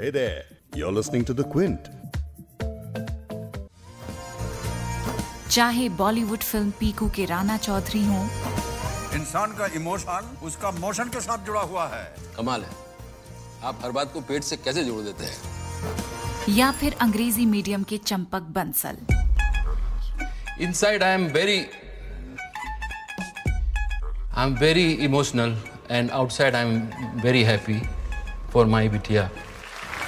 Hey there, you're listening to The Quint. चाहे Bollywood film Piku के राणा चौधरी हों। इंसान का इमोशन उसका मोशन के साथ जुड़ा हुआ है। कमाल है। आप हर बात को पेट से कैसे जोड़ देते हैं? या फिर अंग्रेज़ी मीडियम के Champak Bansal. Inside I am very I am very emotional and outside I am very happy for my बिटिया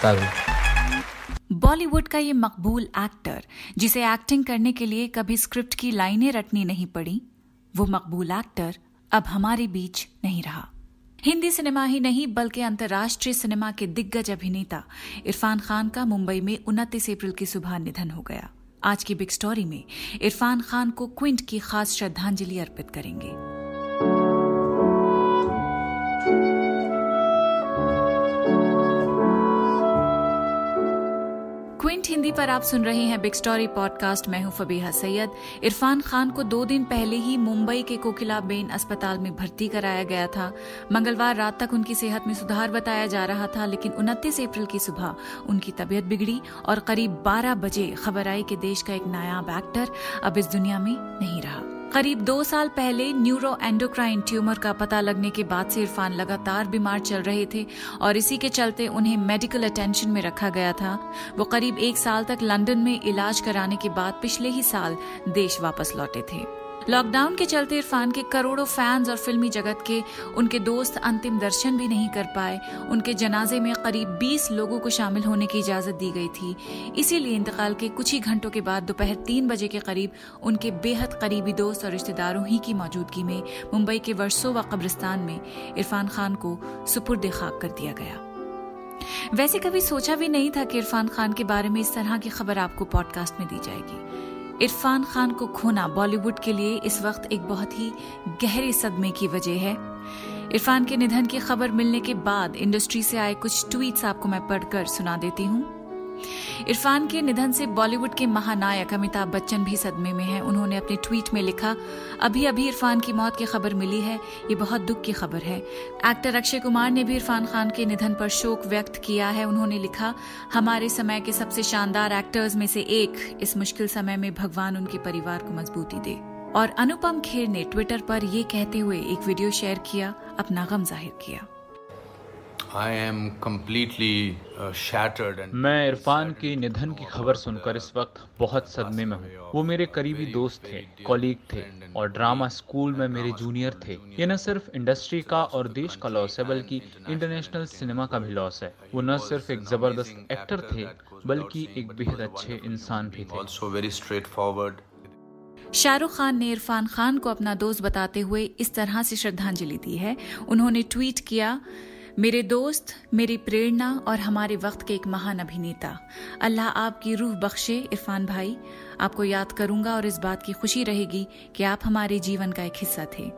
तारू बॉलीवुड का ये मकबूल एक्टर, जिसे एक्टिंग करने के लिए कभी स्क्रिप्ट की लाइनें रटनी नहीं पड़ी, वो मकबूल एक्टर अब हमारे बीच नहीं रहा। हिंदी सिनेमा ही नहीं, बल्कि अंतर्राष्ट्रीय सिनेमा के दिग्गज अभिनेता इरफान खान का मुंबई में उनतीस अप्रैल की सुबह निधन हो गया। आज की बिग स्टोरी में इरफान खान को क्विंट की खास श्रद्धांजलि अर्पित करेंगे। क्विंट हिंदी पर आप सुन रहे हैं बिग स्टोरी पॉडकास्ट मैं हूँ फबीहा सैयद। इरफान खान को दो दिन पहले ही मुंबई के कोकिला बेन अस्पताल में भर्ती कराया गया था। मंगलवार रात तक उनकी सेहत में सुधार बताया जा रहा था, लेकिन उनतीस अप्रैल की सुबह उनकी तबीयत बिगड़ी और करीब 12 बजे खबर आई कि देश का एक नायाब एक्टर अब इस दुनिया में नहीं रहा। करीब दो साल पहले न्यूरो एंडोक्राइन ट्यूमर का पता लगने के बाद से इरफान लगातार बीमार चल रहे थे और इसी के चलते उन्हें मेडिकल अटेंशन में रखा गया था। वो करीब एक साल तक लंदन में इलाज कराने के बाद पिछले ही साल देश वापस लौटे थे। लॉकडाउन के चलते इरफान के करोड़ों फैंस और फिल्मी जगत के उनके दोस्त अंतिम दर्शन भी नहीं कर पाए। उनके जनाजे में करीब 20 लोगों को शामिल होने की इजाज़त दी गई थी। इसीलिए इंतकाल के कुछ ही घंटों के बाद दोपहर तीन बजे के करीब उनके बेहद करीबी दोस्त और रिश्तेदारों ही की मौजूदगी में मुंबई के वर्सोवा कब्रिस्तान में इरफान खान को सुपुर्द खाक कर दिया गया। वैसे कभी सोचा भी नहीं था कि इरफान खान के बारे में इस तरह की खबर आपको पॉडकास्ट में दी जाएगी। इरफान खान को खोना बॉलीवुड के लिए इस वक्त एक बहुत ही गहरे सदमे की वजह है। इरफान के निधन की खबर मिलने के बाद इंडस्ट्री से आए कुछ ट्वीट्स आपको मैं पढ़कर सुना देती हूँ। इरफान के निधन से बॉलीवुड के महानायक अमिताभ बच्चन भी सदमे में हैं। उन्होंने अपने ट्वीट में लिखा, अभी अभी इरफान की मौत की खबर मिली है। ये बहुत दुख की खबर है। एक्टर अक्षय कुमार ने भी इरफान खान के निधन पर शोक व्यक्त किया है। उन्होंने लिखा, हमारे समय के सबसे शानदार एक्टर्स में से एक इस मुश्किल समय में भगवान उनके परिवार को मजबूती दे। और अनुपम खेर ने ट्विटर पर ये कहते हुए एक वीडियो शेयर किया, अपना गम ज़ाहिर किया। मैं इरफान के निधन की खबर सुनकर इस वक्त बहुत सदमे में हूँ। वो मेरे करीबी दोस्त थे कॉलीग थे और ड्रामा स्कूल में मेरे जूनियर थे। ये न सिर्फ़ इंडस्ट्री का और देश का लॉस है बल्कि इंटरनेशनल सिनेमा का भी लॉस है। वो न सिर्फ़ एक ज़बरदस्त एक्टर थे बल्कि एक बेहद अच्छे इंसान भी थे। Also very straightforward. Shahrukh Khan ने इरफान खान को अपना दोस्त बताते हुए इस तरह से श्रद्धांजलि दी है। उन्होंने ट्वीट किया मेरे दोस्त, मेरी प्रेरणा और हमारे वक्त के एक महान अभिनेता। अल्लाह आपकी रूह बख्शे, इरफान भाई। आपको याद करूँगा और इस बात की खुशी रहेगी कि आप हमारे जीवन का एक हिस्सा थे।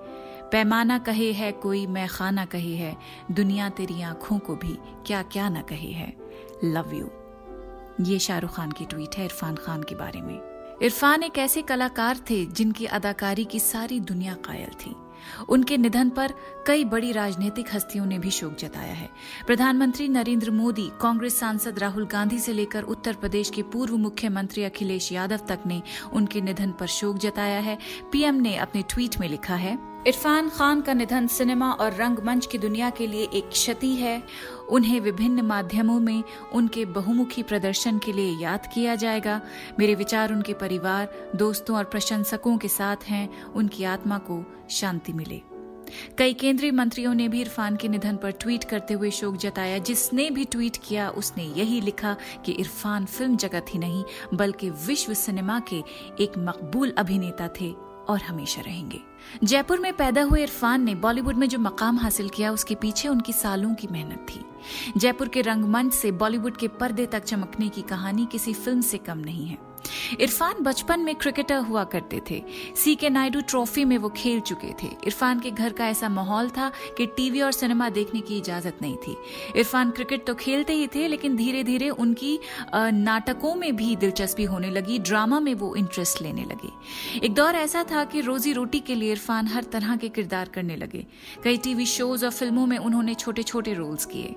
पैमाना कहे है कोई, मैं खाना कहे है। दुनिया तेरी आँखों को भी क्या क्या ना कहे है। लव यू ये शाहरुख खान की ट्वीट है इरफान खान के बारे में। इरफान एक ऐसे कलाकार थे जिनकी अदाकारी की सारी दुनिया कायल थी। उनके निधन पर कई बड़ी राजनीतिक हस्तियों ने भी शोक जताया है। प्रधानमंत्री नरेंद्र मोदी, कांग्रेस सांसद राहुल गांधी से लेकर उत्तर प्रदेश के पूर्व मुख्यमंत्री अखिलेश यादव तक ने उनके निधन पर शोक जताया है। पीएम ने अपने ट्वीट में लिखा है, इरफान खान का निधन सिनेमा और रंगमंच की दुनिया के लिए एक क्षति है। उन्हें विभिन्न माध्यमों में उनके बहुमुखी प्रदर्शन के लिए याद किया जाएगा। मेरे विचार उनके परिवार, दोस्तों और प्रशंसकों के साथ हैं। उनकी आत्मा को शांति मिले। कई केंद्रीय मंत्रियों ने भी इरफान के निधन पर ट्वीट करते हुए शोक जताया, जिसने भी ट्वीट किया, उसने यही लिखा कि इरफान फ़िल्म जगत ही नहीं, बल्कि विश्व सिनेमा के एक मकबूल अभिनेता थे और हमेशा रहेंगे। जयपुर में पैदा हुए इरफान ने बॉलीवुड में जो मकाम हासिल किया, उसके पीछे उनकी सालों की मेहनत थी। जयपुर के रंगमंच से बॉलीवुड के पर्दे तक चमकने की कहानी किसी फ़िल्म से कम नहीं है। इरफान बचपन में क्रिकेटर हुआ करते थे। सी के नायडू ट्रॉफी में वो खेल चुके थे। इरफान के घर का ऐसा माहौल था कि टीवी और सिनेमा देखने की इजाज़त नहीं थी। इरफान क्रिकेट तो खेलते ही थे, लेकिन धीरे धीरे उनकी नाटकों में भी दिलचस्पी होने लगी ड्रामा में वो इंटरेस्ट लेने लगे। एक दौर ऐसा था कि रोजी रोटी के लिए इरफान हर तरह के किरदार करने लगे। कई टीवी शोज़ और फ़िल्मों में उन्होंने छोटे छोटे रोल्स किए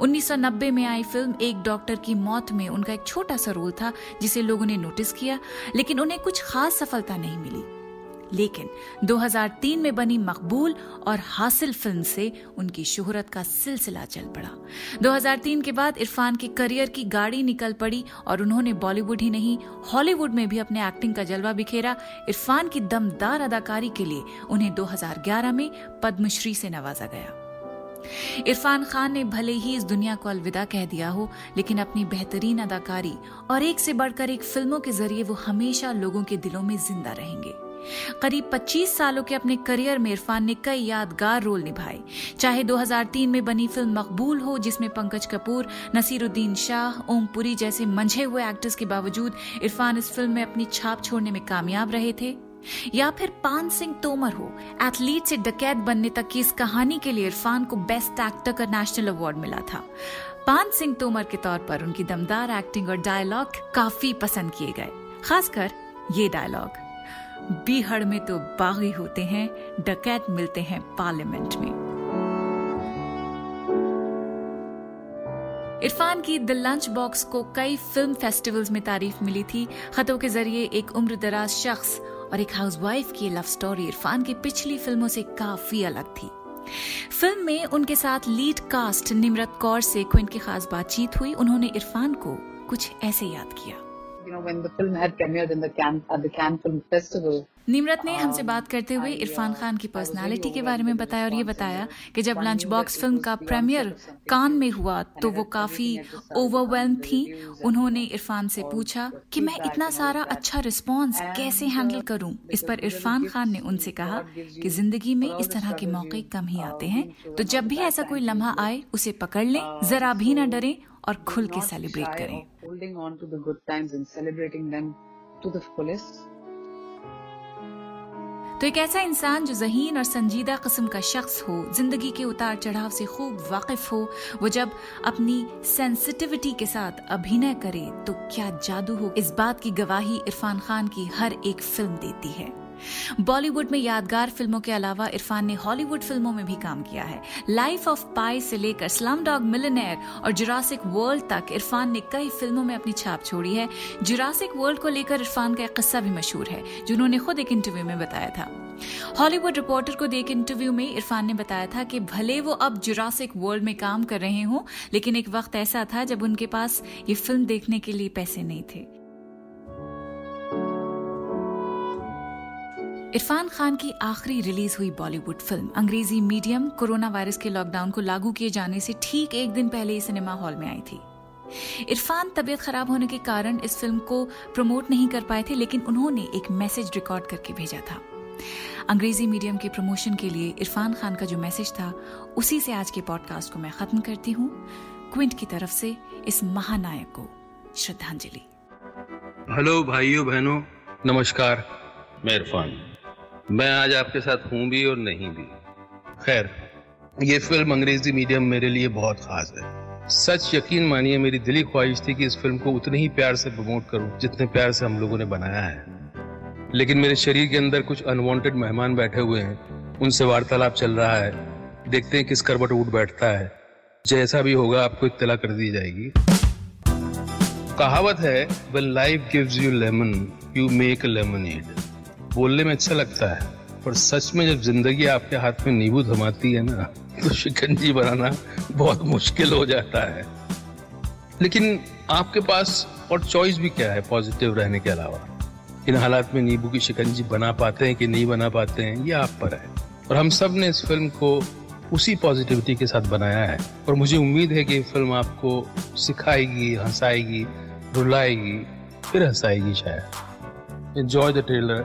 1990 में आई फ़िल्म एक डॉक्टर की मौत में उनका एक छोटा सा रोल था, जिसे लोगों ने नोटिस किया, लेकिन उन्हें कुछ खास सफलता नहीं मिली। लेकिन 2003 में बनी मकबूल और हासिल फ़िल्म से उनकी शोहरत का सिलसिला चल पड़ा। 2003 के बाद इरफान के करियर की गाड़ी निकल पड़ी और उन्होंने बॉलीवुड ही नहीं, हॉलीवुड में भी अपने एक्टिंग का जलवा बिखेरा। इरफान की दमदार अदाकारी के लिए उन्हें 2011 में पद्मश्री से नवाजा गया। इरफान खान ने भले ही इस दुनिया को अलविदा कह दिया हो, लेकिन अपनी बेहतरीन अदाकारी और एक से बढ़कर एक फ़िल्मों के ज़रिए वो हमेशा लोगों के दिलों में ज़िंदा रहेंगे। करीब 25 सालों के अपने करियर में इरफान ने कई यादगार रोल निभाए। चाहे 2003 में बनी फ़िल्म मकबूल हो, जिसमें पंकज कपूर, नसीरुद्दीन शाह, ओम पुरी जैसे मंझे हुए एक्टर्स के बावजूद इरफान इस फ़िल्म में अपनी छाप छोड़ने में कामयाब रहे थे। या फिर पान सिंह तोमर हो, एथलीट से डकैत बनने तक की इस कहानी के लिए इरफान को बेस्ट एक्टर का नेशनल अवार्ड मिला था। पान सिंह तोमर के तौर पर उनकी दमदार एक्टिंग और डायलॉग काफ़ी पसंद किए गए, खासकर ये डायलॉग। बीहड़ में तो बागी होते हैं, डकैत मिलते हैं पार्लियामेंट में। इरफान की द लंच बॉक्स को कई फ़िल्म फेस्टिवल्स में तारीफ़ मिली थी। खतों के ज़रिए एक उम्र दराज शख्स और एक हाउसवाइफ की लव स्टोरी इरफान की पिछली फ़िल्मों से काफ़ी अलग थी। फ़िल्म में उनके साथ लीड कास्ट निमरत कौर से क्विंट की खास बातचीत हुई। उन्होंने इरफान को कुछ ऐसे याद किया। You know, when the film had premiered in the Cannes, at the Cannes Film Festival, Nimrat ने हमसे बात करते हुए इरफान खान की पर्सनालिटी के बारे में बताया और ये बताया कि जब लंच बॉक्स फ़िल्म का प्रीमियर कान में हुआ तो वो काफ़ी ओवरवेलम थी। उन्होंने इरफान से पूछा कि मैं इतना सारा अच्छा रिस्पांस कैसे हैंडल करूँ? इस पर इरफान खान ने उनसे कहा कि ज़िंदगी में इस तरह के मौके कम ही आते हैं। तो जब भी ऐसा कोई लम्हा आए उसे पकड़ लें जरा भी न डरे और खुल के सेलिब्रेट करें। holding on to the good times and celebrating them to the fullest. तो एक ऐसा इंसान जो जहीन और संजीदा किस्म का शख्स हो ज़िंदगी के उतार चढ़ाव से खूब वाकिफ हो वो जब अपनी सेंसिटिविटी के साथ अभिनय करे तो क्या जादू हो? इस बात की गवाही इरफान खान की हर एक फ़िल्म देती है। बॉलीवुड में यादगार फ़िल्मों के अलावा इरफान ने हॉलीवुड फ़िल्मों में भी काम किया है। लाइफ ऑफ़ पाई से लेकर स्लम डॉग मिलनेयर और जुरासिक वर्ल्ड तक इरफान ने कई फ़िल्मों में अपनी छाप छोड़ी है। जुरासिक वर्ल्ड को लेकर इरफान का एक किस्सा भी मशहूर है जो उन्होंने खुद एक इंटरव्यू में बताया था। हॉलीवुड रिपोर्टर को देख इंटरव्यू में इरफान ने बताया था कि भले वो अब जुरासिक वर्ल्ड में काम कर रहे हों, लेकिन एक वक्त ऐसा था जब उनके पास ये फ़िल्म देखने के लिए पैसे नहीं थे। इरफान खान की आखिरी रिलीज़ हुई Bollywood film. Angrezi medium corona virus के लॉकडाउन को लागू किए जाने से ठीक एक दिन पहले ही सिनेमा हॉल में आई थी। इरफान तबीयत खराब होने के कारण इस फ़िल्म को प्रमोट नहीं कर पाए थे लेकिन उन्होंने एक मैसेज रिकॉर्ड करके भेजा था। अंग्रेज़ी मीडियम के प्रमोशन के लिए इरफान खान का जो मैसेज था उसी से आज के पॉडकास्ट को मैं खत्म करती हूँ। क्विंट की तरफ़ से इस महानायक को श्रद्धांजलि। हेलो भाइयों बहनों। नमस्कार मैं इरफान। मैं आज आपके साथ हूँ भी और नहीं भी। खैर, ये फ़िल्म अंग्रेज़ी मीडियम मेरे लिए बहुत खास है। सच यकीन मानिए, मेरी दिली ख्वाहिश थी कि इस फ़िल्म को उतने ही प्यार से प्रमोट करूँ जितने प्यार से हम लोगों ने बनाया है। लेकिन मेरे शरीर के अंदर कुछ अनवांटेड मेहमान बैठे हुए हैं। उनसे वार्तालाप चल रहा है। देखते हैं किस करवट उठ बैठता है। जैसा भी होगा, आपको इत्तला कर दी जाएगी। कहावत है, when life gives you lemon, you make a lemonade. बोलने में अच्छा लगता है, पर सच में जब ज़िंदगी आपके हाथ में नींबू थमाती है ना तो शिकंजी बनाना बहुत मुश्किल हो जाता है। लेकिन आपके पास और चॉइस भी क्या है पॉजिटिव रहने के अलावा? इन हालात में नींबू की शिकंजी बना पाते हैं कि नहीं बना पाते हैं, ये आप पर है। और हम सबने इस फ़िल्म को उसी पॉजिटिविटी के साथ बनाया है। और मुझे उम्मीद है कि ये फ़िल्म आपको सिखाएगी, हंसाएगी, रुलाएगी, फिर हंसाएगी शायद। Enjoy the trailer